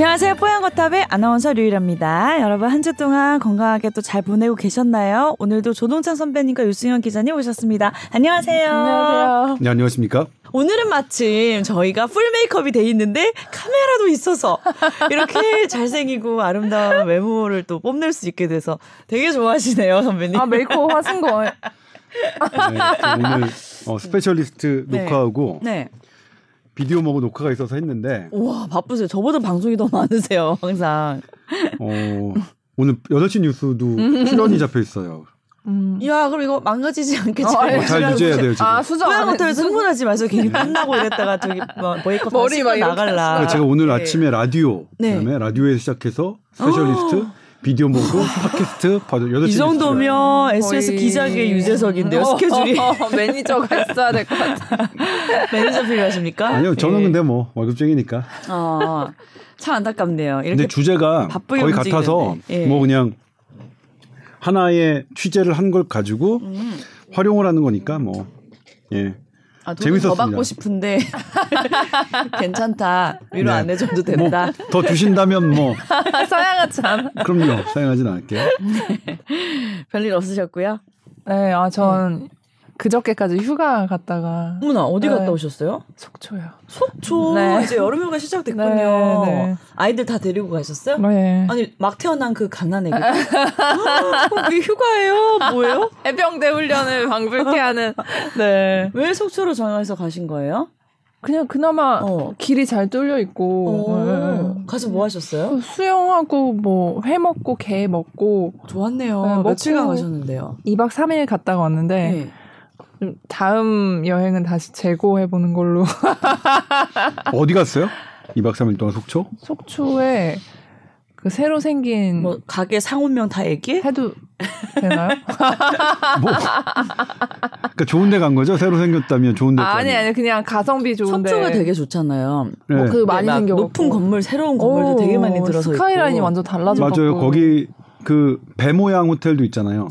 안녕하세요. 뽀얀거탑의 아나운서 류이라입니다. 여러분 한 주 동안 건강하게 또 잘 보내고 계셨나요? 오늘도 조동찬 선배님과 유승현 기자님 오셨습니다. 안녕하세요. 안녕하세요. 네, 안녕하십니까? 오늘은 마침 저희가 full 메이크업이 돼 있는데 카메라도 있어서 이렇게 잘생기고 아름다운 외모를 또 뽐낼 수 있게 돼서 되게 좋아하시네요, 선배님. 아 메이크업 하신 거. 네, 저 오늘 어, 스페셜리스트 네. 녹화하고 네. 비디오머그 녹화가 있어서 했는데 우와, 바쁘세요. 저보다 방송이 더 많으세요, 항상. 어, 오늘 8시 뉴스도 출연이 잡혀 있어요. 음. 이야, 그럼 이거 망가지지 않게 어, 잘, 예. 어, 잘 유지해야 돼요 지금. 아 수정 했- 흥분하지 마세요. 괜히 끝나고 이랬다가 저기 뭐 보이콧 머리 막 나갈라. 제가 오늘 네. 아침에 라디오 네. 그다음에 라디오에서 시작해서 스페셜리스트 비디오머그 팟캐스트 봐도 8시 이 정도면 SBS 거의- 기자계 유재석인데요. 어, 스케줄이 어, 어, 매니저가 있어야 될 것 같아. 매니저 필요하십니까? 아니요 저는 예. 근데 뭐 월급쟁이니까. 어, 참 안타깝네요. 이렇게 근데 주제가 바쁘게 거의 움직이는데. 같아서 예. 뭐 그냥 하나의 취재를 한 걸 가지고 음. 활용을 하는 거니까 뭐 예. 아, 돈을 더 재밌었습니다. 받고 싶은데 괜찮다. 위로 네. 안 내줘도 된다. 뭐 더 주신다면 뭐 사양하지 않아. 그럼요 사양하진 않을게요. 별일 없으셨고요. 네, 아 전 그저께까지 휴가 갔다가 어머나 어디 네. 갔다 오셨어요? 속초요. 속초. 네. 이제 여름휴가 시작됐군요. 네, 네. 아이들 다 데리고 가셨어요? 네. 아니 막 태어난 그 갓난애기. 아, 그게 휴가예요? 뭐예요? 해병대 훈련을 방불케 하는. 네. 왜 속초로 정해서 가신 거예요? 그냥 그나마 어. 길이 잘 뚫려 있고 오, 네. 가서 뭐 하셨어요? 수영하고 뭐 회 먹고 게 먹고 좋았네요. 네, 며칠간 가셨는데요. 2박 3일 갔다가 왔는데 네. 좀 다음 여행은 다시 재고해 보는 걸로. 어디 갔어요? 2박 3일 동안 속초? 속초에 그 새로 생긴 뭐 가게 상호명 다 얘기해? 해도 되나요? 뭐 그러니까 좋은 데 간 거죠? 새로 생겼다면 좋은 데 아, 아니 아니 그냥 가성비 좋은데 속초가 되게 좋잖아요. 네. 뭐 그 많이 막 생겨 높은 건물, 새로운 건물도 되게 많이 들어서 스카이라인이 있고. 완전 달라져 맞아요. 거기 그 배 모양 호텔도 있잖아요.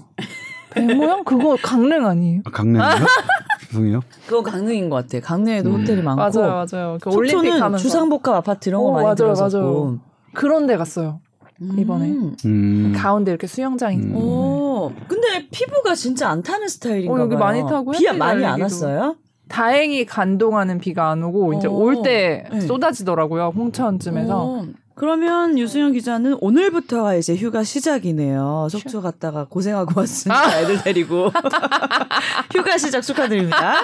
배 모양 그거 강릉 아니에요? 아, 강남인가? 죄송해요. 그거 강릉인 것 같아. 강릉에도 음. 호텔이 많고. 맞아요, 맞아요. 그 올림픽 가면서 주상복합 아파트 이런 거 어, 많이 맞아요, 들어섰고. 맞아요. 그런 데 갔어요. 이번에. 음. 음. 가운데 이렇게 수영장 있고. 음. 오, 근데 피부가 진짜 안 타는 스타일인가 어, 여기 봐요. 많이 타고 비 많이 안 날리기도. 왔어요? 다행히 간 동안은 비가 안 오고 이제 어. 올때 네. 쏟아지더라고요. 홍천쯤에서. 어. 그러면 유수영 기자는 오늘부터가 이제 휴가 시작이네요. 속초 갔다가 고생하고 왔으니까 애들 데리고 휴가 시작 축하드립니다.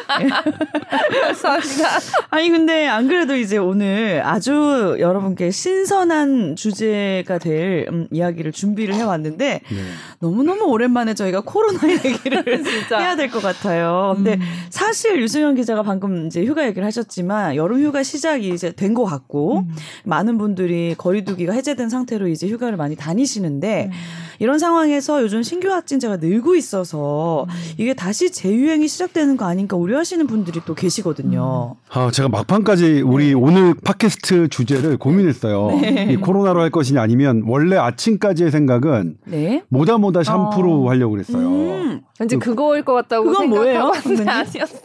감사합니다. 아니 근데 안 그래도 이제 오늘 아주 여러분께 신선한 주제가 될 음, 이야기를 준비를 해왔는데 네. 너무 너무 오랜만에 저희가 코로나 얘기를 진짜. 해야 될 것 같아요. 근데 음. 사실 유승현 기자가 방금 이제 휴가 얘기를 하셨지만 여름 휴가 시작이 이제 된 것 같고 음. 많은 분들이 거리두기가 해제된 상태로 이제 휴가를 많이 다니시는데 음. 이런 상황에서 요즘 신규 확진자가 늘고 있어서 음. 이게 다시 재유행이 시작되는 거 아닌가 우려하시는 분들이 또 계시거든요. 아, 제가 막판까지 우리 네. 오늘 팟캐스트 주제를 고민했어요. 이 코로나로 할 것이냐 아니면 원래 아침까지의 생각은 네. 모다 모다 샴푸로 어. 하려고 그랬어요. 음. 왠지 그거일 것 같다고 그건 뭐예요, 생각하고 선배님? 왔는데 아니었어.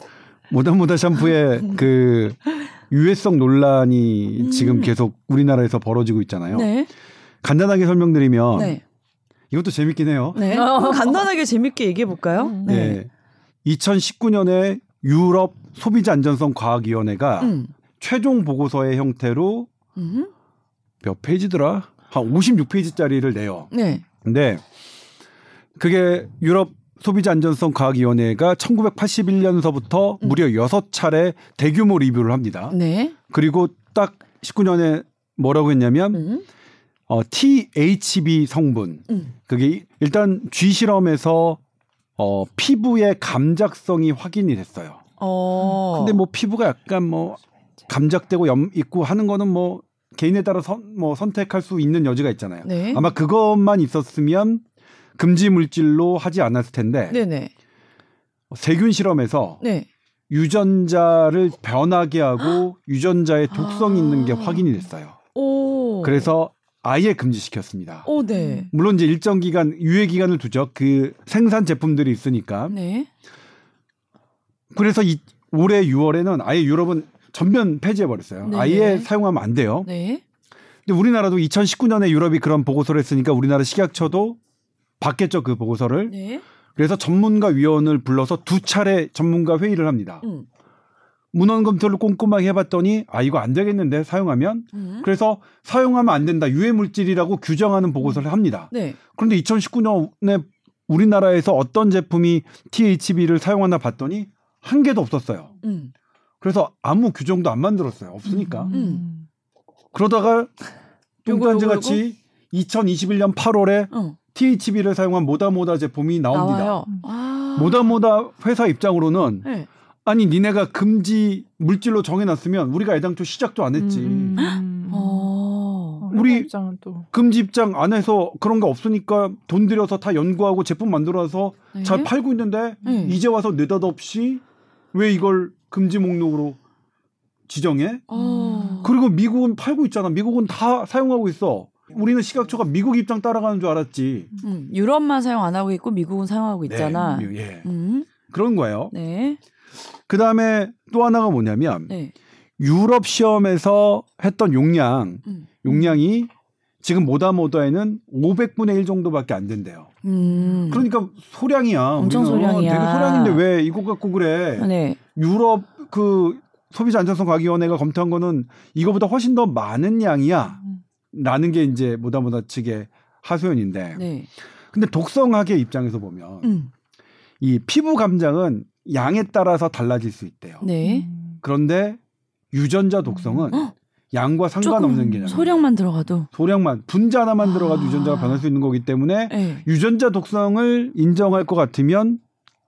모다 모다 샴푸의 그 유해성 논란이 지금 계속 우리나라에서 벌어지고 있잖아요. 음. 네. 간단하게 설명드리면 네. 이것도 재밌긴 해요. 네. 그럼 간단하게 재밌게 얘기해 볼까요? 음. 네. 2019년에 유럽 소비자 안전성 과학위원회가 음. 최종 보고서의 형태로 음. 몇 페이지더라? 한 56페이지짜리를 내요. 네. 근데 그게 유럽 소비자 안전성 과학위원회가 1981년서부터 음. 무려 6차례 대규모 리뷰를 합니다. 네. 그리고 딱 19년에 뭐라고 했냐면 음. 어, THB 성분 음. 그게 일단 쥐 실험에서 어, 피부의 감작성이 확인이 됐어요. 어. 근데 뭐 피부가 약간 뭐 감작되고 염 있고 하는 거는 뭐 개인에 따라 선, 뭐 선택할 수 있는 여지가 있잖아요. 네. 아마 그것만 있었으면 금지 물질로 하지 않았을 텐데 네네. 세균 실험에서 네. 유전자를 변하게 하고 유전자의 독성이 있는 게 아. 확인이 됐어요. 오. 그래서 아예 금지시켰습니다. 오, 네. 물론 이제 일정 기간 유예 기간을 두죠. 그 생산 제품들이 있으니까. 네. 그래서 이 올해 6월에는 아예 유럽은 전면 폐지해 버렸어요. 네. 아예 사용하면 안 돼요. 네. 근데 우리나라도 2019년에 유럽이 그런 보고서를 했으니까 우리나라 식약처도 받겠죠 그 보고서를. 네. 그래서 전문가 위원을 불러서 두 차례 전문가 회의를 합니다. 음. 문헌 검토를 꼼꼼하게 해봤더니 아 이거 안 되겠는데 사용하면 음. 그래서 사용하면 안 된다 유해 물질이라고 규정하는 보고서를 합니다. 네. 그런데 2019년에 우리나라에서 어떤 제품이 THB를 사용하나 봤더니 한 개도 없었어요. 음. 그래서 아무 규정도 안 만들었어요. 없으니까. 음. 그러다가 요거, 뚱딴지 같이 2021년 8월에 어. THB를 사용한 모다모다 제품이 나옵니다. 아. 모다모다 회사 입장으로는 네. 아니 니네가 금지 물질로 정해놨으면 우리가 애당초 시작도 안 했지. 음. 어. 우리- 우리 입장은 또 금지 입장 안에서 그런 거 없으니까 돈 들여서 다 연구하고 제품 만들어서 네. 잘 팔고 있는데 네. 이제 와서 느닷없이 왜 이걸 금지 목록으로 지정해? 어. 그리고 미국은 팔고 있잖아. 미국은 다 사용하고 있어. 우리는 식약처가 미국 입장 따라가는 줄 알았지. 음. 유럽만 사용 안 하고 있고 미국은 사용하고 있잖아. 네, 예. 음. 그런 거예요. 네. 그 다음에 또 하나가 뭐냐면 네. 유럽 시험에서 했던 용량, 음. 용량이 지금 모다모다에는 500분의 1 정도밖에 안 된대요. 음. 그러니까 소량이야. 엄청. 소량이야. 되게 소량인데 왜 이거 갖고 그래? 네. 유럽 그 소비자 안전성 과기위원회가 검토한 거는 이거보다 훨씬 더 많은 양이야. 라는 게 이제 모다모다 측의 하소연인데. 네. 근데 독성학의 입장에서 보면 음. 이 피부 감장은 양에 따라서 달라질 수 있대요. 네. 음. 그런데 유전자 독성은 헉! 양과 상관없는 개념이에요. 소량만 들어가도. 소량만 분자 하나만 들어가도 아. 유전자가 변할 수 있는 거기 때문에 네. 유전자 독성을 인정할 것 같으면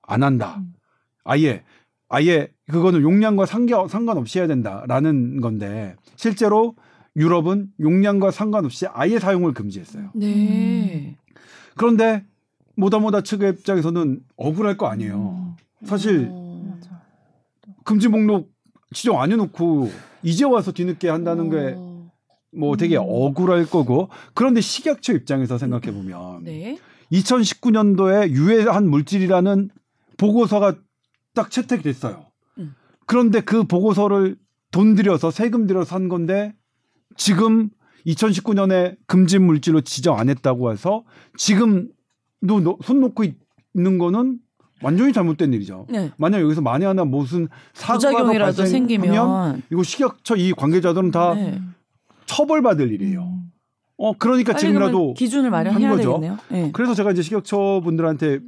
안 한다. 음. 아예 아예 그거는 용량과 상관 상관없이 해야 된다라는 건데 실제로 유럽은 용량과 상관없이 아예 사용을 금지했어요. 네. 그런데 모다모다 측의 입장에서는 억울할 거 아니에요. 사실 어. 금지 목록 지정 안 해놓고 이제 와서 뒤늦게 한다는 게 어. 뭐 되게 음. 억울할 거고 그런데 식약처 입장에서 생각해 보면 네. 2019년도에 유해한 물질이라는 보고서가 딱 채택됐어요. 음. 그런데 그 보고서를 돈 들여서 세금 들여서 한 건데 지금 2019년에 금지 물질로 지정 안 했다고 해서 지금도 노- 손 놓고 있- 있는 거는 완전히 잘못된 일이죠. 네. 만약 여기서 만에 하나 무슨 사고가 발생하면 이거 식약처 이 관계자들은 다 네. 처벌받을 일이에요. 음. 어 그러니까 빨리 지금이라도 그러면 기준을 마련해야 한 거죠. 되겠네요. 네. 그래서 제가 이제 식약처 분들한테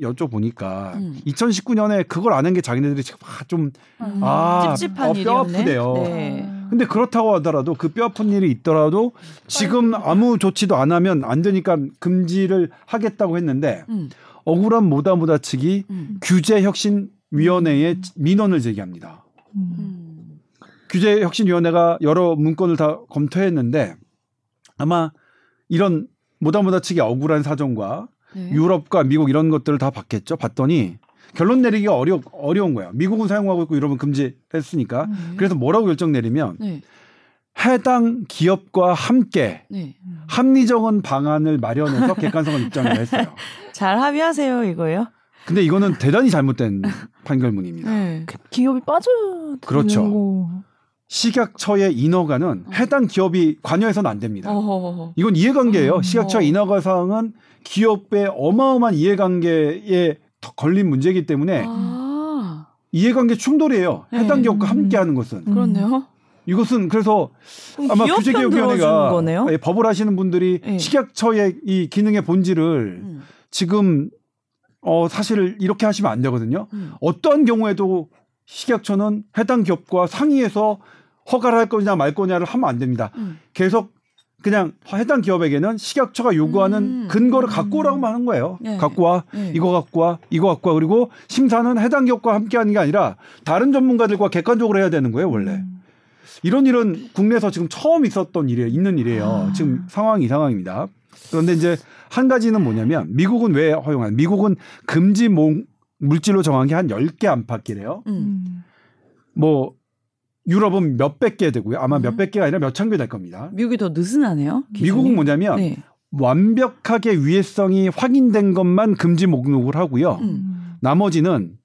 여쭤보니까 음. 2019년에 그걸 아는 게 자기네들이 지금 아, 좀 음. 아, 찝찝한 어, 뼈. 아프대요. 네. 근데 그렇다고 하더라도 그 뼈 아픈 일이 있더라도 지금 아무 조치도 안 하면 안 되니까 금지를 하겠다고 했는데 음. 억울한 모다 모다 측이 음. 규제혁신위원회에 민원을 제기합니다. 음. 음. 규제혁신위원회가 여러 문건을 다 검토했는데 아마 이런 모다 모다 측의 억울한 사정과 네. 유럽과 미국 이런 것들을 다 봤겠죠. 봤더니 결론 내리기가 어려 어려운 거야. 미국은 사용하고 있고 유럽은 금지했으니까. 네. 그래서 뭐라고 결정 내리면 네. 해당 기업과 함께 네. 합리적인 방안을 마련해서 객관성을 입장을 했어요. 잘 합의하세요 이거요. 근데 이거는 대단히 잘못된 판결문입니다. 네. 그 기업이 빠져. 그렇죠. 식약처의 인허가는 해당 기업이 관여해서는 안 됩니다. 이건 이해관계예요. 음. 식약처 어. 인허가 사항은 기업의 어마어마한 이해관계에 더 걸린 문제이기 때문에 아 이해관계 충돌이에요. 네. 해당 기업과 함께 하는 것은. 그렇네요. 이것은 그래서 그럼 아마 규제개혁위원회가. 예, 법을 하시는 분들이 네. 식약처의 이 기능의 본질을 음. 지금 어 사실 이렇게 하시면 안 되거든요. 음. 어떠한 경우에도 식약처는 해당 기업과 상의해서 허가를 할 거냐 말 거냐를 하면 안 됩니다. 음. 계속 그냥 해당 기업에게는 식약처가 요구하는 음. 근거를 갖고 오라고 하는 거예요. 네. 갖고 와. 네. 이거 갖고 와. 이거 갖고 와. 그리고 심사는 해당 기업과 함께 하는 게 아니라 다른 전문가들과 객관적으로 해야 되는 거예요, 원래. 음. 이런 일은 국내에서 지금 처음 있었던 일이에요. 있는 일이에요. 아. 지금 상황이 상황입니다. 그런데 이제 한 가지는 뭐냐면 미국은 왜 허용한? 미국은 금지 목- 물질로 정한 게 한 10개 안팎이래요. 음. 음. 뭐 유럽은 몇백 개 되고요. 아마 음. 몇백 개가 아니라 몇천 개 될 겁니다. 미국이 더 느슨하네요. 기준이. 미국은 뭐냐면 네. 완벽하게 위해성이 확인된 것만 금지 목록을 하고요. 음. 나머지는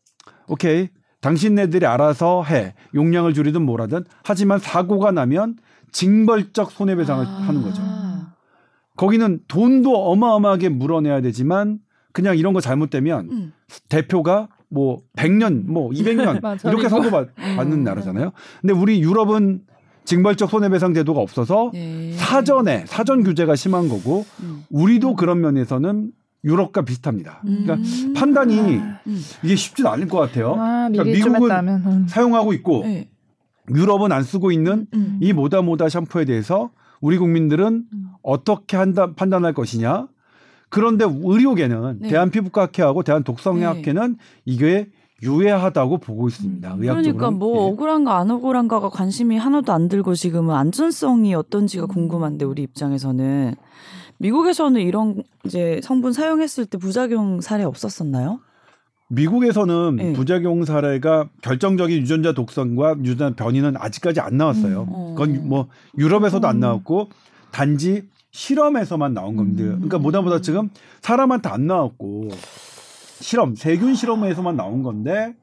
오케이 당신네들이 알아서 해 용량을 줄이든 뭐라든 하지만 사고가 나면 징벌적 손해배상을 아. 하는 거죠. 거기는 돈도 어마어마하게 물어내야 되지만 그냥 이런 거 잘못되면 음. 대표가 뭐 100년, 뭐 200년 맞아. 이렇게 선고받는 음. 나라잖아요. 근데 우리 유럽은 징벌적 손해배상 제도가 없어서 네. 사전에 사전 규제가 심한 거고 음. 우리도 그런 면에서는 유럽과 비슷합니다. 그러니까 음. 판단이 음. 이게 쉽진 않을 것 같아요. 아, 그러니까 미국은. 음. 사용하고 있고 네. 유럽은 안 쓰고 있는 음. 이 모다 모다 샴푸에 대해서 우리 국민들은 음. 어떻게 한다, 판단할 것이냐. 그런데 의료계는 네. 대한피부과학회하고 대한독성의학회는 이게 유해하다고 보고 있습니다. 의학적으로. 그러니까 뭐 억울한가 안 억울한가가 관심이 하나도 안 들고 지금은 안전성이 어떤지가 궁금한데 우리 입장에서는 미국에서는 이런 이제 성분 사용했을 때 부작용 사례 없었었나요? 미국에서는 네. 부작용 사례가 결정적인 유전자 독성과 유전자 변이는 아직까지 안 나왔어요. 음. 그건 뭐 유럽에서도 안 음. 나왔고 단지 실험에서만 나온 겁니다. 음. 그러니까 보다 보다 지금 사람한테 안 나왔고 실험 세균 실험에서만 나온 건데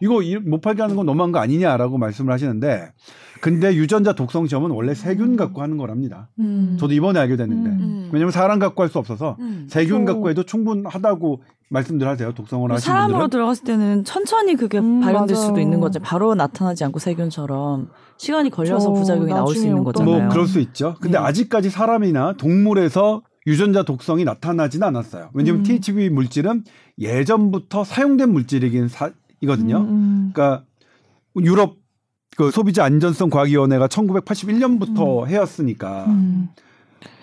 이거 이- 못 팔게 하는 건 너무한 거 아니냐라고 말씀을 하시는데 근데 유전자 독성 시험은 원래 세균 갖고 하는 거랍니다. 음. 저도 이번에 알게 됐는데 음. 왜냐면 사람 갖고 할 수 없어서 음. 세균. 갖고 해도 충분하다고 말씀들 하세요. 독성을 하신 사람으로 분들은. 들어갔을 때는 천천히 그게 음, 발현될 맞아요. 수도 있는 거죠. 바로 나타나지 않고 세균처럼 시간이 걸려서. 부작용이 나올 수 있는 거잖아요. 뭐 그럴 수 있죠. 근데 네. 아직까지 사람이나 동물에서 유전자 독성이 나타나지는 않았어요. 왜냐하면 음. THB 물질은 예전부터 사용된 물질이긴 사, 이거든요. 음, 음. 그러니까 유럽 그 소비자 안전성 과학위원회가 1981년부터 해왔으니까 음.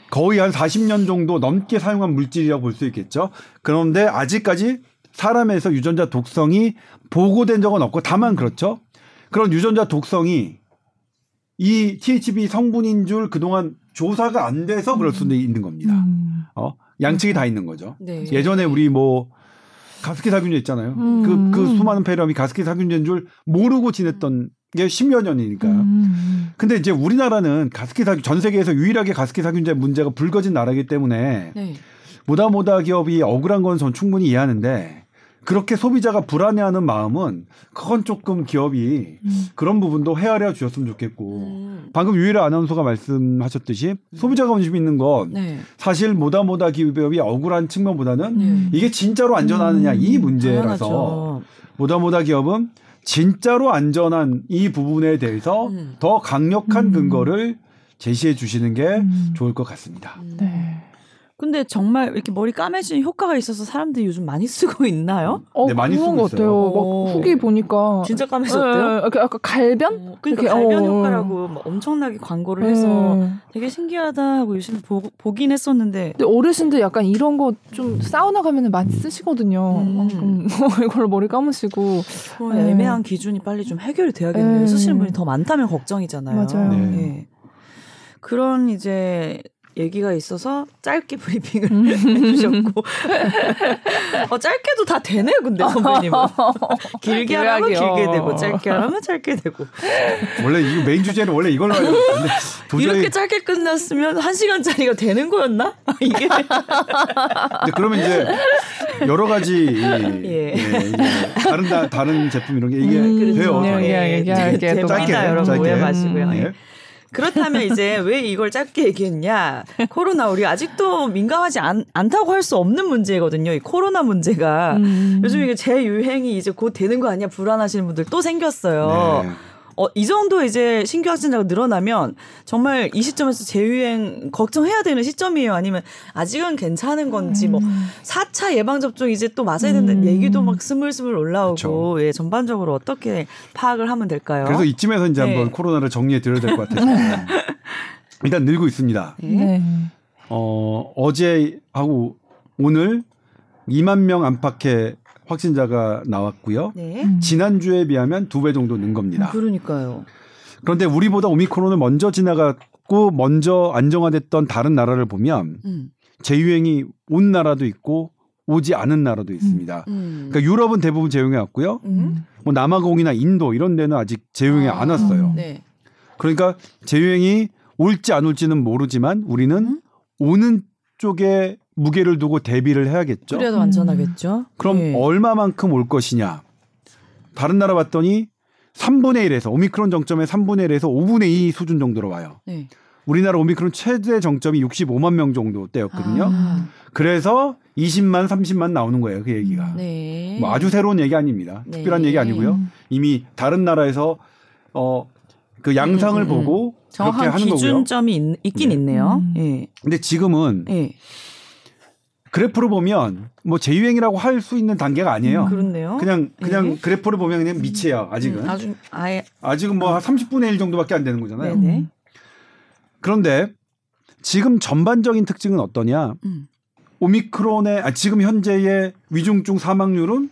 거의 한 40년 정도 넘게 사용한 물질이라고 볼 수 있겠죠. 그런데 아직까지 사람에서 유전자 독성이 보고된 적은 없고 다만 그렇죠. 그런 유전자 독성이 이 THB 성분인 줄 그동안 조사가 안 돼서 그럴 수도 있는 겁니다. 음. 어? 양측이 다 있는 거죠. 네. 예전에 우리 뭐 가습기 살균제 있잖아요. 음. 그, 그 수많은 폐렴이 가습기 살균제인 줄 모르고 지냈던 게 10여 년이니까요. 음. 근데 이제 우리나라는 가습기 살균 전 세계에서 유일하게 가습기 살균제 문제가 불거진 나라이기 때문에 네. 모다 모다 기업이 억울한 건 전 충분히 이해하는데 그렇게 소비자가 불안해하는 마음은 그건 조금 기업이 음. 그런 부분도 헤아려 주셨으면 좋겠고 음. 방금 유일아 아나운서가 말씀하셨듯이 소비자가 관심 있는 건 네. 사실 모다 모다 기업이 억울한 측면보다는 네. 이게 진짜로 안전하느냐 이 문제라서. 모다 모다 기업은 진짜로 안전한 이 부분에 대해서 음. 더 강력한 음. 근거를 제시해 주시는 게 음. 좋을 것 같습니다. 음. 네. 근데 정말 이렇게 머리 까매지는 효과가 있어서 사람들이 요즘 많이 쓰고 있나요? 어, 네, 많이 쓰고 것 같아요. 막 후기 보니까 진짜 까매졌대요? 네, 아까 갈변? 어, 그러니까 이렇게, 갈변 어. 효과라고 막 엄청나게 광고를 해서 네. 되게 신기하다 하고 요즘 보, 보긴 했었는데 근데 어르신들 약간 이런 거 좀 사우나 가면은 많이 쓰시거든요. 음. 어, 음. 이걸로 머리 감으시고. 네. 애매한 기준이 빨리 좀 해결이 돼야겠네요. 네. 쓰시는 분이 더 많다면 걱정이잖아요. 맞아요. 네. 예. 그런 이제 얘기가 있어서 짧게 브리핑을 음. 해주셨고 어, 짧게도 다 되네요. 근데 선배님은 길게 길하게요. 길게 되고 짧게 하라면 짧게 되고 원래 이 메인 주제는 원래 이걸로 하려고 했는데 도저히 이렇게 짧게 끝났으면 한 시간짜리가 되는 거였나? 이게 근데 그러면 이제 여러 가지 이- 예. 예, 다른 다, 다른 제품 이런 게 이게 음, 돼요. 네, 저는. 예, 얘기할게. 또 짧게, 됩니다, 여러분 짧게. 오해 마시고요. 예. 예. 그렇다면 이제 왜 이걸 짧게 얘기했냐? 코로나 우리 아직도 민감하지 않, 않다고 할 수 없는 문제거든요. 이 코로나 문제가 음. 요즘 이게 재유행이 이제 곧 되는 거 아니야? 불안하시는 분들 또 생겼어요. 네. 어, 이 정도 이제 신규 확진자가 늘어나면 정말 이 시점에서 재유행 걱정해야 되는 시점이에요. 아니면 아직은 괜찮은 건지 뭐 4차 예방 접종 이제 또 맞아야 된다는 음. 얘기도 막 스물스물 올라오고 그쵸. 예, 전반적으로 어떻게 파악을 하면 될까요? 그래서 이쯤에서 이제 네. 한번 코로나를 정리해 드려야 될 것 같아요. 일단 늘고 있습니다. 네. 어, 어제하고 오늘 2만 명 안팎의 확진자가 나왔고요. 네. 음. 지난주에 비하면 두 배 정도 는 겁니다. 그러니까요. 그런데 우리보다 오미크론을 먼저 지나갔고 먼저 안정화됐던 다른 나라를 보면 음. 재유행이 온 나라도 있고 오지 않은 나라도 있습니다. 음. 그러니까 유럽은 대부분 재유행해 왔고요. 음. 뭐 남아공이나 인도 이런 데는 아직 재유행이 아, 안 왔어요. 네. 그러니까 재유행이 올지 안 올지는 모르지만 우리는 음? 오는 쪽에 무게를 두고 대비를 해야겠죠. 그래도 음. 안전하겠죠. 그럼 예. 얼마만큼 올 것이냐? 다른 나라 봤더니 3분의 1에서 오미크론 정점의 3분의 1에서 5분의 2 수준 정도로 와요. 네. 우리나라 오미크론 최대 정점이 65만 명 정도 때였거든요. 아, 그래서 20만, 30만 나오는 거예요. 그 얘기가. 네. 뭐 아주 새로운 얘기 아닙니다. 네. 특별한 얘기 아니고요. 음. 이미 다른 나라에서 어 그 양상을 음, 음, 음. 보고 그렇게 하는 거고요. 기준점이 있, 긴 네. 있네요. 음. 예. 근데 지금은 예. 그래프를 보면 뭐 재유행이라고 할 수 있는 단계가 아니에요. 그렇네요. 그냥 그냥 네. 그래프를 보면 그냥 밑이에요. 아직은. 음, 아주 아예 아직은 뭐 한 30분의 1 정도밖에 안 되는 거잖아요. 네네. 그런데 지금 전반적인 특징은 어떠냐? 음. 오미크론의 아, 지금 현재의 위중증 사망률은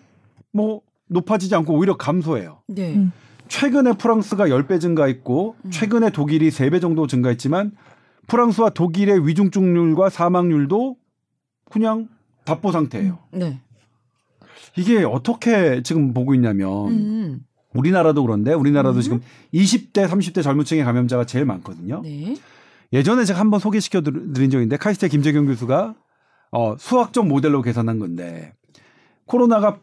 뭐 높아지지 않고 오히려 감소해요. 네. 음. 최근에 프랑스가 10배 증가했고 음. 최근에 독일이 3배 정도 증가했지만 프랑스와 독일의 위중증률과 사망률도 그냥 답보 상태예요. 네. 이게 어떻게 지금 보고 있냐면 음. 우리나라도 그런데 우리나라도 음. 지금 20대, 30대 젊은 층의 감염자가 제일 많거든요. 네. 예전에 제가 한번 소개시켜 드- 드린 있는데 카이스트 김재경 교수가 어, 수학적 모델로 계산한 건데 코로나가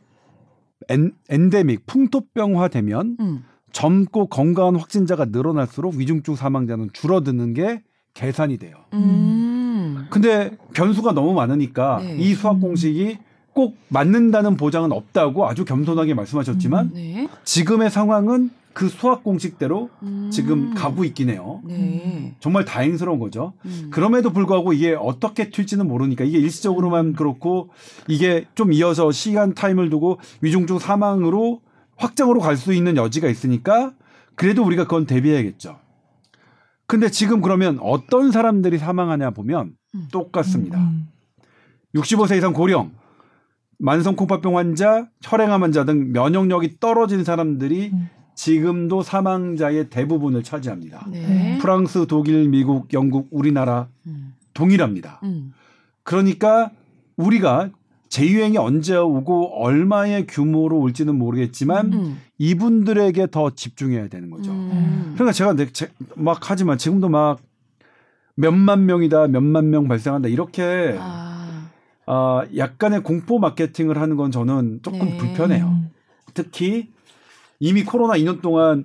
엔, 엔데믹 풍토병화 되면 음. 젊고 건강한 확진자가 늘어날수록 위중증 사망자는 줄어드는 게 계산이 돼요. 음. 근데 변수가 너무 많으니까 네. 이 수학 공식이 꼭 맞는다는 보장은 없다고 아주 겸손하게 말씀하셨지만 네. 지금의 상황은 그 수학 공식대로 음. 지금 가고 있긴 해요. 네. 정말 다행스러운 거죠. 음. 그럼에도 불구하고 이게 어떻게 튈지는 모르니까 이게 일시적으로만 그렇고 이게 좀 이어서 시간 타임을 두고 위중증 사망으로 확정으로 갈 수 있는 여지가 있으니까 그래도 우리가 그건 대비해야겠죠. 근데 지금 그러면 어떤 사람들이 사망하냐 보면 음. 똑같습니다. 음. 65세 이상 고령, 만성 콩팥병 환자, 혈행암 환자 등 면역력이 떨어진 사람들이 음. 지금도 사망자의 대부분을 차지합니다. 네. 프랑스, 독일, 미국, 영국, 우리나라 음. 동일합니다. 음. 그러니까 우리가 재유행이 언제 오고 얼마의 규모로 올지는 모르겠지만 음. 이분들에게 더 집중해야 되는 거죠. 음. 그러니까 제가 막 하지만 지금도 막 몇만 명이다, 몇만 명 발생한다 이렇게 아. 아, 약간의 공포 마케팅을 하는 건 저는 조금 네. 불편해요. 음. 특히 이미 코로나 2년 동안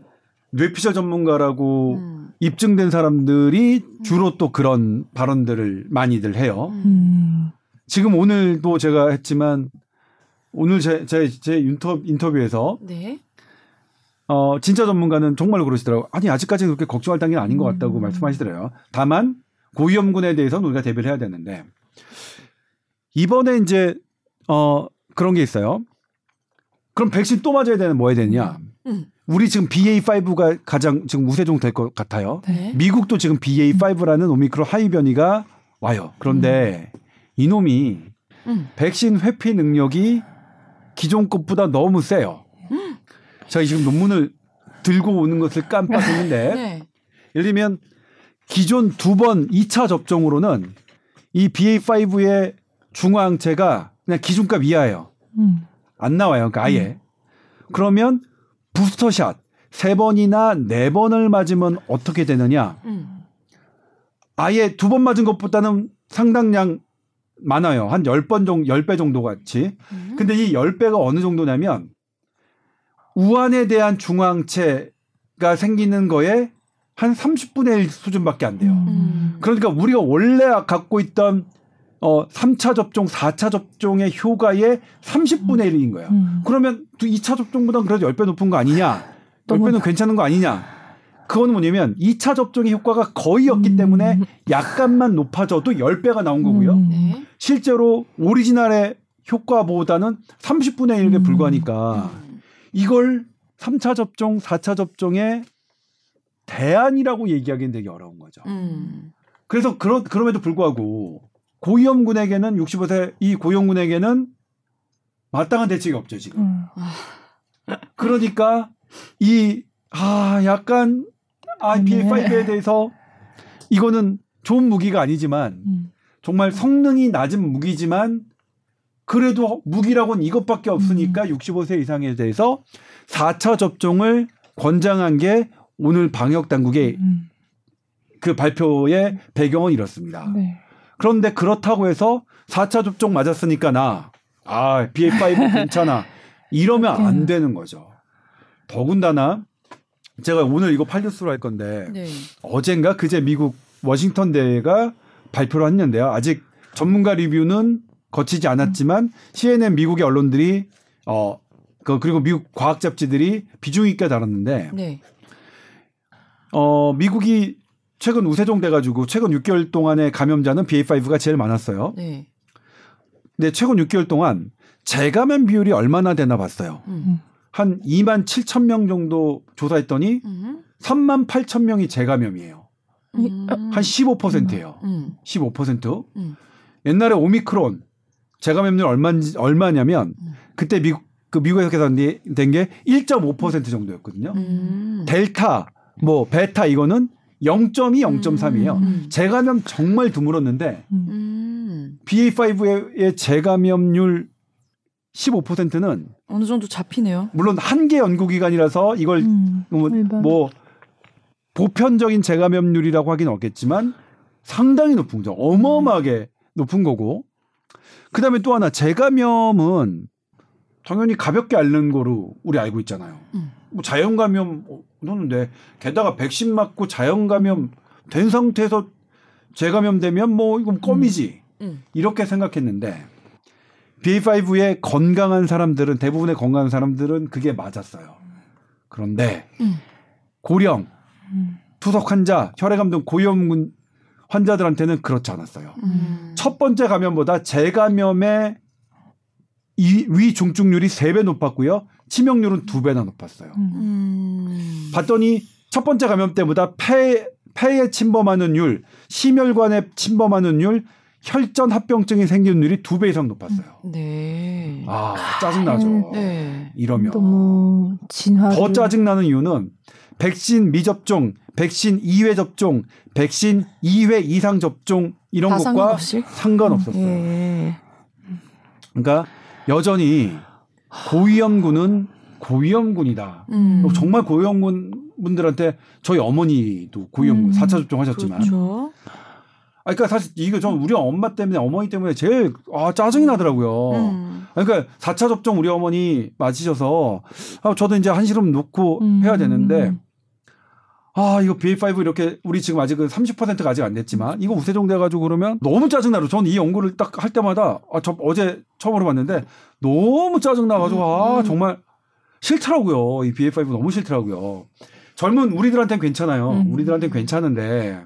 뇌피셜 전문가라고 음. 입증된 사람들이 주로 또 그런 발언들을 많이들 해요. 음. 지금 오늘도 제가 했지만 오늘 제, 제, 제 인터, 인터뷰에서 네. 어, 진짜 전문가는 정말 그러시더라고요. 아니, 아직까지는 그렇게 걱정할 단계는 아닌 것 같다고 음. 말씀하시더래요. 다만, 고위험군에 대해서는 우리가 대비를 해야 되는데, 이번에 이제, 어, 그런 게 있어요. 그럼 백신 또 맞아야 되는 뭐 해야 되냐? 음. 우리 지금 BA5가 가장 지금 우세종 될 것 같아요. 네. 미국도 지금 BA5라는 오미크론 하이 변이가 와요. 그런데 이놈이 음. 백신 회피 능력이 기존 것보다 너무 세요. 제가 지금 논문을 들고 오는 것을 깜빡했는데 네. 예를 들면 기존 두 번 2차 접종으로는 이 BA5의 중화항체가 그냥 기준값 이하예요. 음. 안 나와요. 그러니까 아예. 그러면 부스터샷 세 번이나 네 번을 맞으면 어떻게 되느냐? 음. 아예 두 번 맞은 것보다는 상당량 많아요. 한 10번 정도, 10배 정도 같이. 음. 근데 이 10배가 어느 정도냐면 우한에 대한 중앙체가 생기는 거에 한 30분의 1 수준밖에 안 돼요. 음. 그러니까 우리가 원래 갖고 있던 어 3차 접종, 4차 접종의 효과의 30분의 1인 거예요. 음. 그러면 2차 접종보다 그래도 10배 높은 거 아니냐? 너무 10배는 괜찮은 거 아니냐? 그건 뭐냐면 2차 접종의 효과가 거의 없기 음. 때문에 약간만 높아져도 10배가 나온 거고요. 음. 네. 실제로 오리지널의 효과보다는 30분의 1에 음. 불과하니까 음. 이걸 3차 접종, 4차 접종의 대안이라고 얘기하기는 되게 어려운 거죠. 음. 그래서 그러, 그럼에도 불구하고 고위험군에게는 65세 이 고위험군에게는 마땅한 대책이 없죠 지금. 음. 그러니까 이 아 약간 IPA5에 대해서 이거는 좋은 무기가 아니지만 음. 정말 성능이 낮은 무기지만 그래도 무기라고는 이것밖에 없으니까 65세 이상에 대해서 4차 접종을 권장한 게 오늘 방역 당국의 음. 그 발표의 배경은 이렇습니다. 네. 그런데 그렇다고 해서 4차 접종 맞았으니까 나, 아, BA5 괜찮아. 이러면 안 되는 거죠. 더군다나 제가 오늘 이거 팔뉴스로 할 건데 네. 어젠가 그제 미국 워싱턴 대회가 발표를 했는데요. 아직 전문가 리뷰는 거치지 않았지만 CNN 미국의 언론들이 어 그, 그리고 미국 과학 잡지들이 비중 있게 다뤘는데 네. 어 미국이 최근 우세종 돼가지고 최근 6개월 동안의 감염자는 BA5가 제일 많았어요. 네. 근데 최근 6개월 동안 재감염 비율이 얼마나 되나 봤어요. 음. 한 2만 7천 명 정도 조사했더니 음. 3만 8천 명이 재감염이에요. 음. 한 15%예요. 음. 15%. 음. 옛날에 오미크론 재감염률 얼마인지 얼마냐면 음. 그때 미국 그 미국에서 계산된 게 1.5% 정도였거든요. 음. 델타 뭐 베타 이거는 0.2, 0.3이에요. 음. 재감염 정말 드물었는데 음. BA5의 재감염률 15%는 어느 정도 잡히네요. 물론 한 개 연구기관이라서 이걸 음. 뭐. 뭐 보편적인 재감염률이라고 하긴 없겠지만 상당히 높은 거죠. 어마어마하게 높은 거고. 그다음에 또 하나 재감염은 당연히 가볍게 앓는 거로 우리 알고 있잖아요. 음. 뭐 자연 감염 하는데 게다가 백신 맞고 자연 감염 된 상태에서 재감염되면 뭐 이건 껌이지. 음. 이렇게 생각했는데 BA5의 건강한 사람들은 대부분의 건강한 사람들은 그게 맞았어요. 그런데 음. 고령, 음. 투석 환자, 혈액암 등 고위험 환자들한테는 그렇지 않았어요. 음. 첫 번째 감염보다 재감염의 이, 위 중증률이 3배 높았고요. 치명률은 2배나 높았어요. 음. 음. 봤더니 첫 번째 감염 때보다 폐, 폐에 침범하는 율, 심혈관에 침범하는 율, 혈전 합병증이 생기는 율이 2배 이상 높았어요. 네. 아, 짜증나죠. 네. 이러면. 너무 진화. 더 짜증나는 이유는 백신 미접종, 백신 2회 접종, 백신 2회 이상 접종 이런 다 것과? 상관없었어요. 예. 그러니까 여전히 고위험군은 고위험군이다. 음. 정말 고위험군 분들한테 저희 어머니도 고위험군 음. 4차 접종하셨지만 그렇죠. 아, 그러니까 사실 이거 전 우리 엄마 때문에 어머니 때문에 제일 아, 짜증이 나더라고요. 음. 그러니까 4차 접종 우리 어머니 맞으셔서 아, 저도 이제 한시름 놓고 음. 해야 되는데 아 이거 BA5 이렇게 우리 지금 아직 그 30%가 아직 안 됐지만 이거 우세종 돼가지고 그러면 너무 짜증나요. 저는 이 연구를 딱 할 때마다 아, 저 어제 처음으로 봤는데 너무 짜증나가지고 아 음. 정말 싫더라고요. 이 BA5 너무 싫더라고요. 젊은 우리들한테는 괜찮아요. 음. 우리들한테는 괜찮은데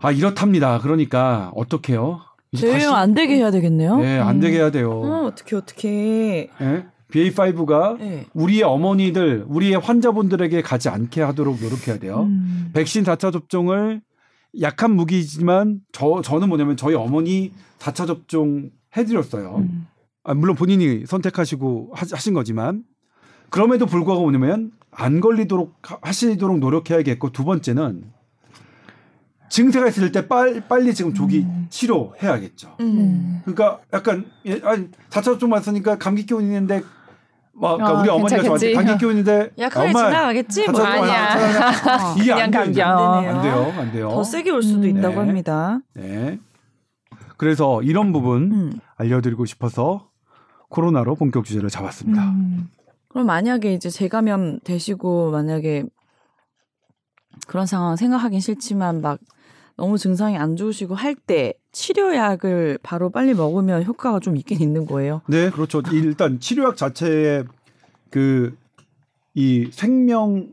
아 이렇답니다. 그러니까 어떡해요? 제외 안 되게 해야 되겠네요. 네, 안 되게 해야 돼요. 어, 어떻게 어떻게. 예? BA5가 네. 우리의 어머니들, 우리의 환자분들에게 가지 않게 하도록 노력해야 돼요. 음. 백신 4차 접종을 약한 무기지만 저 저는 뭐냐면 저희 어머니 4차 접종 해드렸어요. 음. 아, 물론 본인이 선택하시고 하, 하신 거지만 그럼에도 불구하고 뭐냐면 안 걸리도록 하- 하시도록 노력해야겠고 두 번째는 증세가 있을 때 빨, 빨리 지금 조기 음. 치료해야겠죠. 음. 그러니까 약간 예, 아니 4차 접종 맞으니까 감기 기운 있는데 막 그러니까 아, 우리 어머니가 저한테 괜찮겠지. 감기 기운 있는데 약하게 엄마 지나가겠지. 4차 뭐. 아니야. 안 이게 안 그냥 돼요. 감기야. 이제. 안 돼요. 안 돼요. 더 세게 올 수도 음. 있다고 네. 합니다. 네. 그래서 이런 부분 음. 알려드리고 싶어서 코로나로 본격 주제를 잡았습니다. 음. 그럼 만약에 이제 재감염 되시고 만약에 그런 상황 생각하긴 싫지만 막 너무 증상이 안 좋으시고 할 때 치료약을 바로 빨리 먹으면 효과가 좀 있긴 있는 거예요. 네, 그렇죠. 이- 일단 치료약 자체의 그이 생명을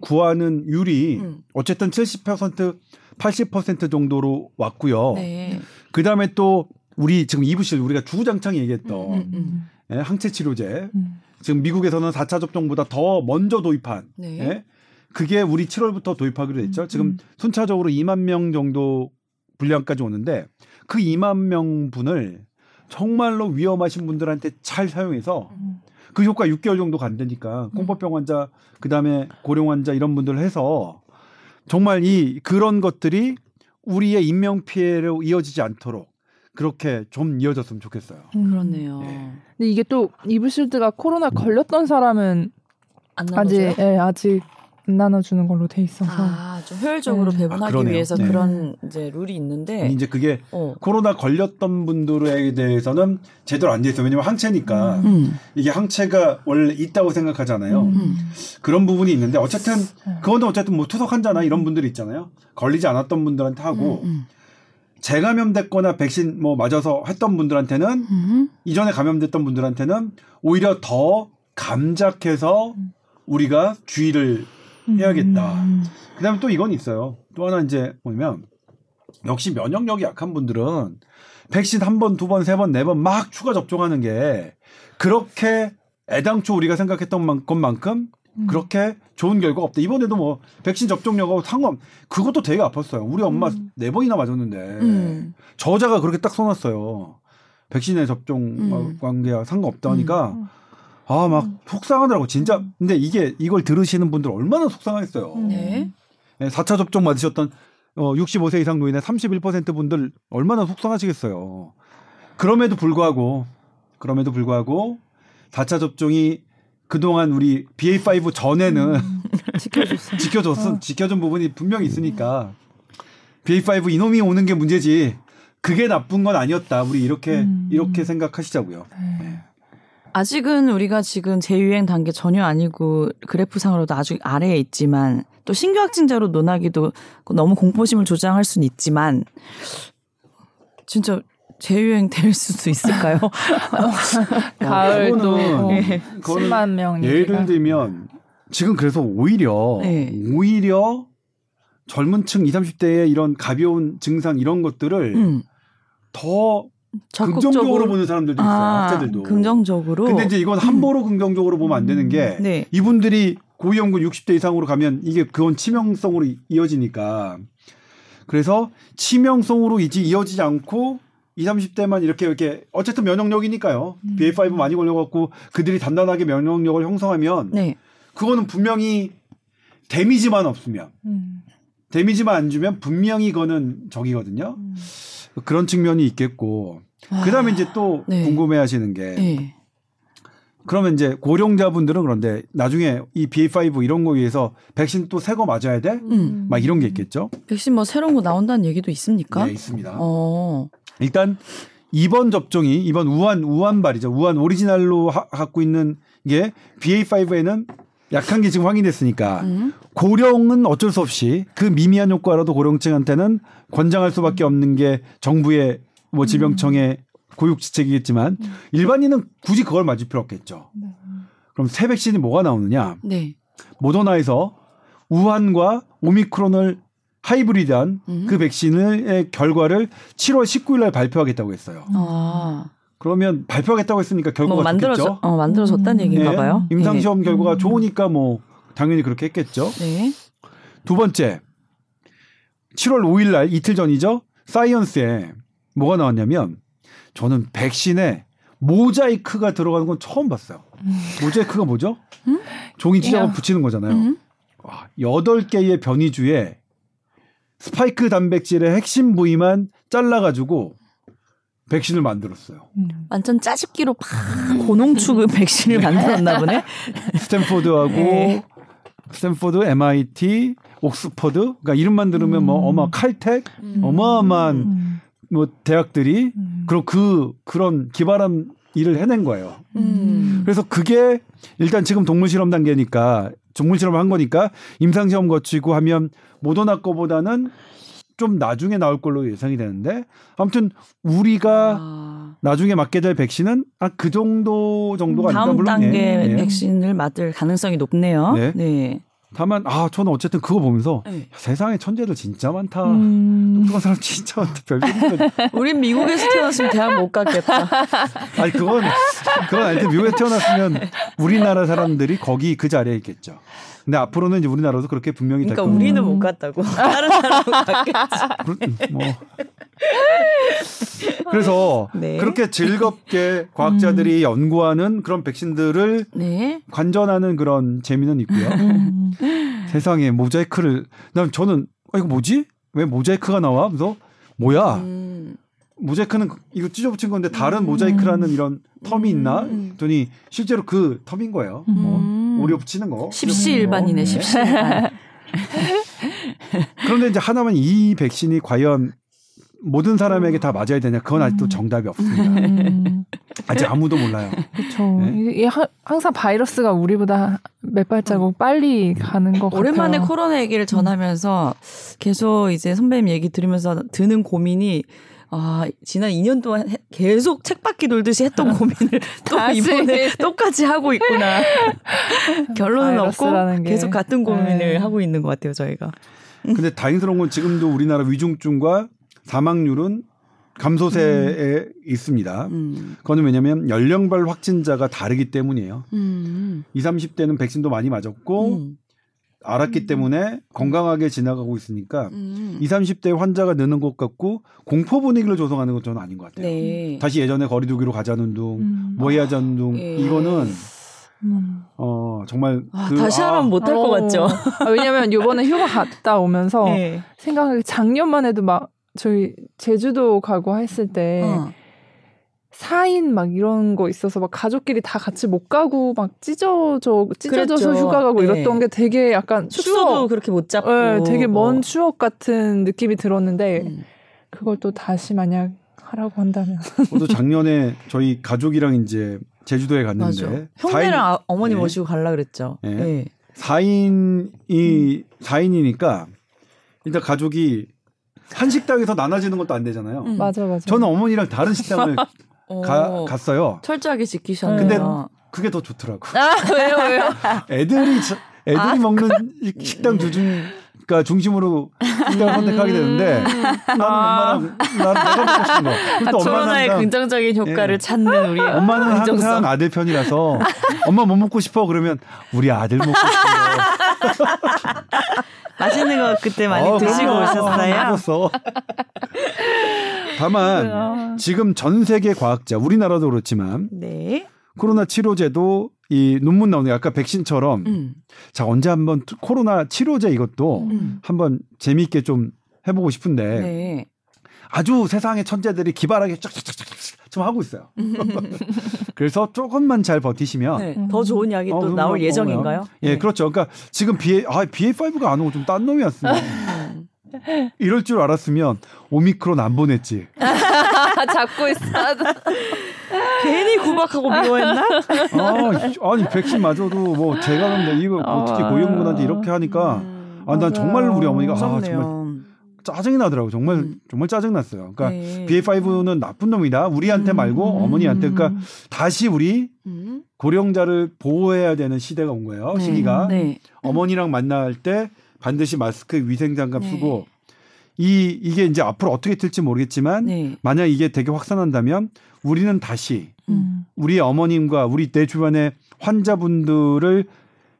구하는 율이 음. 어쨌든 70% 80% 정도로 왔고요. 네. 그다음에 또 우리 지금 이부실 우리가 주구장창 얘기했던 음, 음. 예, 항체 치료제 음. 지금 미국에서는 4차 접종보다 더 먼저 도입한 네. 예? 그게 우리 7월부터 도입하기로 했죠. 지금 음. 순차적으로 2만 명 정도 분량까지 오는데 그 2만 명 분을 정말로 위험하신 분들한테 잘 사용해서 음. 그 효과 6개월 정도 간다니까 공포병 환자 그다음에 고령 환자 이런 분들 해서 정말 이 그런 것들이 우리의 인명 피해로 이어지지 않도록 그렇게 좀 이어졌으면 좋겠어요. 음. 그렇네요. 네. 근데 이게 또 이브실드가 코로나 걸렸던 사람은 안 아직? 예, 아직 안 나눠주는 걸로 돼 있어서 아, 좀 효율적으로 네. 배분하기 아. 위해서 네. 그런 이제 룰이 있는데 이제 그게 어. 코로나 걸렸던 분들에 대해서는 제대로 안 돼 있어요. 왜냐면 항체니까 음. 이게 항체가 원래 있다고 생각하잖아요. 음. 그런 부분이 있는데 어쨌든 그거는 어쨌든 뭐 투석한잖아 이런 분들 있잖아요. 걸리지 않았던 분들한테 하고 음. 재감염됐거나 백신 뭐 맞아서 했던 분들한테는 음. 이전에 감염됐던 분들한테는 오히려 더 감작해서 우리가 주의를 해야겠다. 음. 그다음에 또 이건 있어요. 또 하나 이제 뭐냐면 역시 면역력이 약한 분들은 백신 한 번, 두 번, 세 번, 네 번 막 추가 접종하는 게 그렇게 애당초 우리가 생각했던 만- 것만큼 그렇게 좋은 결과가 없다. 이번에도 뭐 백신 접종력하고 상관 그것도 되게 아팠어요. 우리 엄마 네 번이나 맞았는데 음. 저자가 그렇게 딱 써놨어요. 백신의 접종 음. 관계와 상관없다 하니까 아막 속상하더라고 진짜. 근데 이게 이걸 들으시는 분들 얼마나 속상하겠어요. 네. 네, 4차 접종 맞으셨던 어, 65세 이상 노인의 31% 분들 얼마나 속상하시겠어요. 그럼에도 불구하고 그럼에도 불구하고 4차 접종이 그동안 우리 BA5 전에는 지켜줬어. 지켜줬음 지켜준 부분이 분명히 있으니까 BA5 이놈이 오는 게 문제지 그게 나쁜 건 아니었다. 우리 이렇게 음. 이렇게 생각하시자고요. 네. 아직은 우리가 지금 재유행 단계 전혀 아니고 그래프상으로도 아주 아래에 있지만 또 신규 확진자로 논하기도 너무 공포심을 조장할 수는 있지만 진짜 재유행 될 수도 있을까요? 가을도 그거는- 어, 네. 10만 명 예를. 들면 지금 그래서 오히려 네. 오히려 젊은 층 20, 30대의 이런 가벼운 증상 이런 것들을 음, 더 적극적으로 긍정적으로 보는 사람들도 있어요. 아, 학자들도. 긍정적으로. 근데 이제 이건 함부로 긍정적으로 보면 안 되는 게 네. 이분들이 고위험군 60대 이상으로 가면 이게 그건 치명성으로 이- 이어지니까 그래서 치명성으로 이지 이어지지 않고 20, 30대만 이렇게 이렇게 어쨌든 면역력이니까요. BA5 많이 걸려갖고 그들이 단단하게 면역력을 형성하면 네. 그거는 분명히 데미지만 없으면 음. 데미지만 안 주면 분명히 그거는 적이거든요. 그런 측면이 있겠고 그다음에 이제 또 네. 궁금해하시는 게 네. 그러면 이제 고령자분들은 그런데 나중에 이 BA5 이런 거에 의해서 백신 또 새 거 맞아야 돼? 음. 막 이런 게 있겠죠? 백신 뭐 새로운 거 나온다는 얘기도 있습니까? 네, 있습니다. 어. 일단 이번 접종이 이번 우한 우한발이죠. 우한 오리지널로 하, 갖고 있는 게 BA5에는 약한 게 지금 확인됐으니까 음. 고령은 어쩔 수 없이 그 미미한 효과라도 고령층한테는 권장할 수밖에 없는 게 정부의 뭐 질병청의 고육 지책이겠지만 일반인은 굳이 그걸 맞을 필요 없겠죠. 그럼 새 백신이 뭐가 나오느냐? 네. 모더나에서 우한과 오미크론을 하이브리드한 음. 그 백신의 결과를 7월 19일 날 발표하겠다고 했어요. 아. 그러면 발표하겠다고 했으니까 결과가 뭐 만들어져 좋겠죠. 어, 만들어졌다는 음. 얘기인가 예, 봐요. 임상 시험 음. 결과가 좋으니까 뭐 당연히 그렇게 했겠죠. 네. 두 번째, 7월 5일 날 이틀 전이죠. 사이언스에 뭐가 나왔냐면 저는 백신에 모자이크가 들어가는 건 처음 봤어요. 모자이크가 뭐죠? 종이 찢어서 야. 붙이는 거잖아요. 음. 와, 8개의 변이주에 스파이크 단백질의 핵심 부위만 잘라가지고 백신을 만들었어요. 음. 완전 짜집기로 팍 고농축 백신을 만들었나 보네. 스탠포드하고 네. 스탠포드, MIT, 옥스퍼드, 그러니까 이름만 들으면 뭐 어마 칼텍, 어마어마한 음. 뭐 대학들이 음. 그런 그 그런 기발한 일을 해낸 거예요. 음. 그래서 그게 일단 지금 동물 실험 단계니까 동물 실험을 한 거니까 임상 시험 거치고 하면 모더나 거보다는 좀 나중에 나올 걸로 예상이 되는데 아무튼 우리가 아. 나중에 맞게 될 백신은 아 그 정도 정도가 아닐까 다음 물론 단계 예, 예. 백신을 맞을 가능성이 높네요. 네. 네. 다만 아 저는 어쨌든 그거 보면서 네. 세상에 천재들 진짜 많다. 음. 똑똑한 사람 진짜 많다. 별별 우린 미국에서 태어났으면 대학 못 갔겠다. 아니 그건 그건 아닌데 미국에 태어났으면 우리나라 사람들이 거기 그 자리에 있겠죠. 근데 앞으로는 이제 우리나라도 그렇게 분명히 그러니까 될 겁니다. 우리는 못 갔다고. 다른 사람은 갔겠지. 뭐. 그래서 네. 그렇게 즐겁게 과학자들이 연구하는 그런 백신들을 네. 관전하는 그런 재미는 있고요. 음. 세상에 모자이크를 난 저는 아 이거 뭐지? 왜 모자이크가 나와? 그래서 뭐야? 음. 모자이크는 이거 찢어붙인 건데 다른 모자이크라는 이런 텀이 있나? 음. 했더니 실제로 그 텀인 거예요. 음. 뭐 오리오 붙이는 거. 십시일반이네. 십시일반. 그런데 이제 하나만 이 백신이 과연 모든 사람에게 다 맞아야 되냐? 그건 아직도 정답이 없습니다. 음, 아직 아무도 몰라요. 그렇죠. 네. 항상 바이러스가 우리보다 몇 발자국 빨리 가는 것 오랜만에 같아요. 코로나 얘기를 전하면서 계속 이제 선배님 얘기 들으면서 드는 고민이 아, 지난 2년 동안 해- 계속 책바퀴 돌듯이 했던 고민을 또. 이번에 똑같이 하고 있구나. 결론은 없고. 계속 같은 고민을 네. 하고 있는 것 같아요, 저희가. 근데 다행스러운 건 지금도 우리나라 위중증과 사망률은 감소세에 있습니다. 음. 그거는 왜냐하면 연령별 확진자가 다르기 때문이에요. 음. 20, 30대는 백신도 많이 맞았고 음. 알았기 때문에 건강하게 지나가고 있으니까 음. 20, 30대 환자가 느는 것 같고 공포 분위기를 조성하는 건 저는 아닌 것 같아요. 네. 다시 예전에 거리 두기로 가자는 둥, 음. 뭐 해야자는 둥 예. 이거는 음. 어 정말 아, 그, 다시 하면 못할 것 어. 같죠. 아, 왜냐면 요번에 휴가 갔다 오면서 네. 생각하기 작년만 해도 막 저희 제주도 가고 했을 때 어. 4인 막 이런 거 있어서 막 가족끼리 다 같이 못 가고 막 찢어져 찢어져서 그랬죠. 휴가 가고 네. 이랬던 게 되게 약간 숙소도 추억, 그렇게 못 잡고. 네, 되게 먼 뭐. 추억 같은 느낌이 들었는데 음. 그걸 또 다시 만약 하라고 한다면 저도 작년에 저희 가족이랑 이제 제주도에 맞아. 갔는데 형네랑 아- 어머니 네. 모시고 갈라 그랬죠. 네. 네. 4인이 4인이니까 일단 가족이 한 식당에서 나눠지는 것도 안 되잖아요. 음. 맞아 맞아. 저는 어머니랑 다른 식당을 가, 어, 갔어요. 철저하게 지키셨네요. 근데 그게 더 좋더라고. 아 왜요 왜요? 애들이 저- 애들이 아, 먹는 이 식당 두중 그러니까 중심으로 식당을 선택하게 되는데 나는 엄마랑 나는 내가 먹고 싶은 거. 엄마는 코로나의 항상 긍정적인 효과를 예. 찾는 우리 엄마는 항상 긍정성. 아들 편이라서 엄마 뭐 먹고 싶어 그러면 우리 아들 먹고 싶어. 맛있는 거 그때 많이 어, 드시고 그럼요. 오셨어요? 먹었어. 다만 아, 지금 전 세계 과학자 우리나라도 그렇지만 네. 코로나 치료제도 이 논문 나오는 게 아까 백신처럼 음. 자 언제 한번 투- 코로나 치료제 이것도 음. 한번 재미있게 좀 해보고 싶은데 네. 아주 세상의 천재들이 기발하게 쫙쫙쫙쫙 좀 하고 있어요. 그래서 조금만 잘 버티시면 네. 음. 더 좋은 약이 어, 또 나올 뭐 예정인가요? 예, 네. 그렇죠. 그러니까 지금 BA 아 BA5가 안 오고 좀 딴 놈이었으면 음. 이럴 줄 알았으면 오미크론 안 보냈지. 잡고 있어. 괜히 구박하고 미워했나? 아, 아니 백신 맞아도 뭐 제가 근데 이거 어떻게 아. 고위험군한테 이렇게 하니까 음. 아난 정말 우리 어머니가 아 정말 무섭네요. 짜증이 나더라고. 정말 음. 정말 짜증 났어요. 그러니까 네. BA5는 나쁜 놈이다. 우리한테 음. 말고 어머니한테 그러니까 다시 우리 음. 고령자를 보호해야 되는 시대가 온 거예요. 네. 시기가 네. 어머니랑 만날 때 반드시 마스크 위생 장갑 네. 쓰고 이 이게 이제 앞으로 어떻게 될지 모르겠지만 네. 만약 이게 되게 확산한다면 우리는 다시 음. 우리 어머님과 우리 내 주변의 환자분들을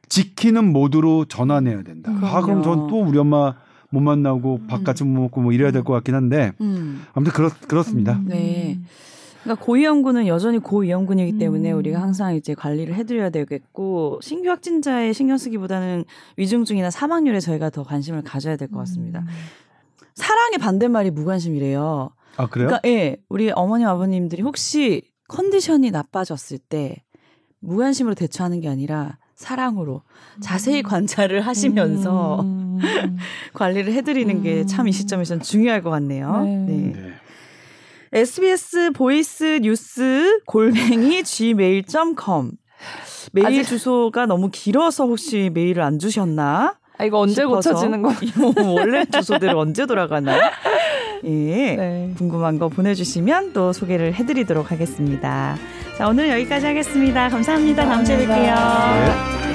지키는 모드로 전환해야 된다. 아 그럼 그럼요. 전또 우리 엄마 못 만나고 밥 같이 못 먹고 뭐 이래야 될 것 같긴 한데 음. 아무튼 그렇 그렇습니다. 네. 그러니까 고위험군은 여전히 고위험군이기 때문에 음. 우리가 항상 이제 관리를 해드려야 되겠고 신규 확진자에 신경 쓰기보다는 위중증이나 사망률에 저희가 더 관심을 가져야 될 것 같습니다. 음. 사랑의 반대말이 무관심이래요. 아 그래요? 그러니까 예, 우리 어머님 아버님들이 혹시 컨디션이 나빠졌을 때 무관심으로 대처하는 게 아니라 사랑으로 자세히 관찰을 하시면서 음. 관리를 해드리는 게참 이 시점에선 중요할 것 같네요. 네. 네. 네. SBS voice news 골뱅이 gmail.com 메일 아직- 주소가 너무 길어서 혹시 메일을 안 주셨나? 아 이거 언제 싶어서. 고쳐지는 거? 원래 주소대로 언제 돌아가나? 예. 네. 궁금한 거 보내주시면 또 소개를 해드리도록 하겠습니다. 자, 오늘 여기까지 하겠습니다. 감사합니다. 다음 주에 뵐게요. 감사합니다. 네.